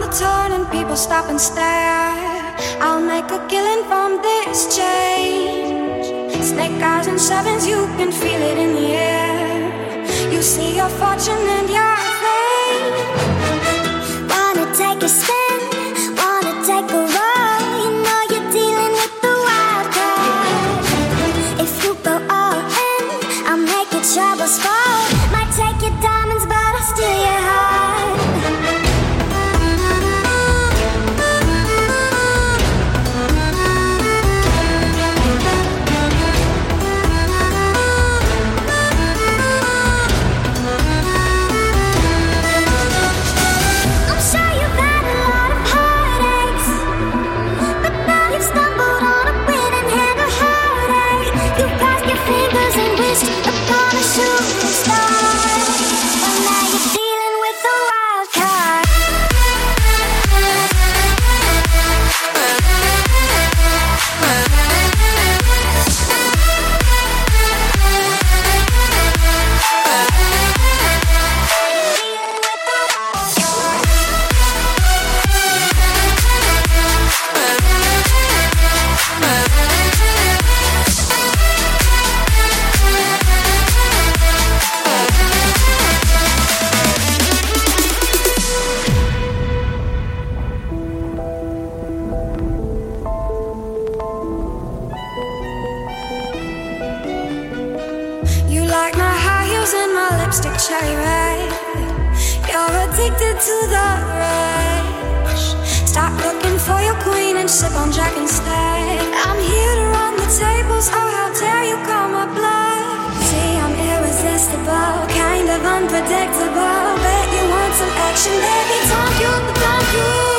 The toad and people stop and stare. I'll make a killing from this change. Snake eyes and sevens, you can feel it in the air. You see your fortune and your You like my high heels and my lipstick cherry red. You're addicted to the rush. Stop looking for your queen and sip on Jack instead. I'm here to run the tables. Oh, how dare you call my bluff? See, I'm irresistible, kind of unpredictable. Bet you want some action, baby. Don't you, don't you?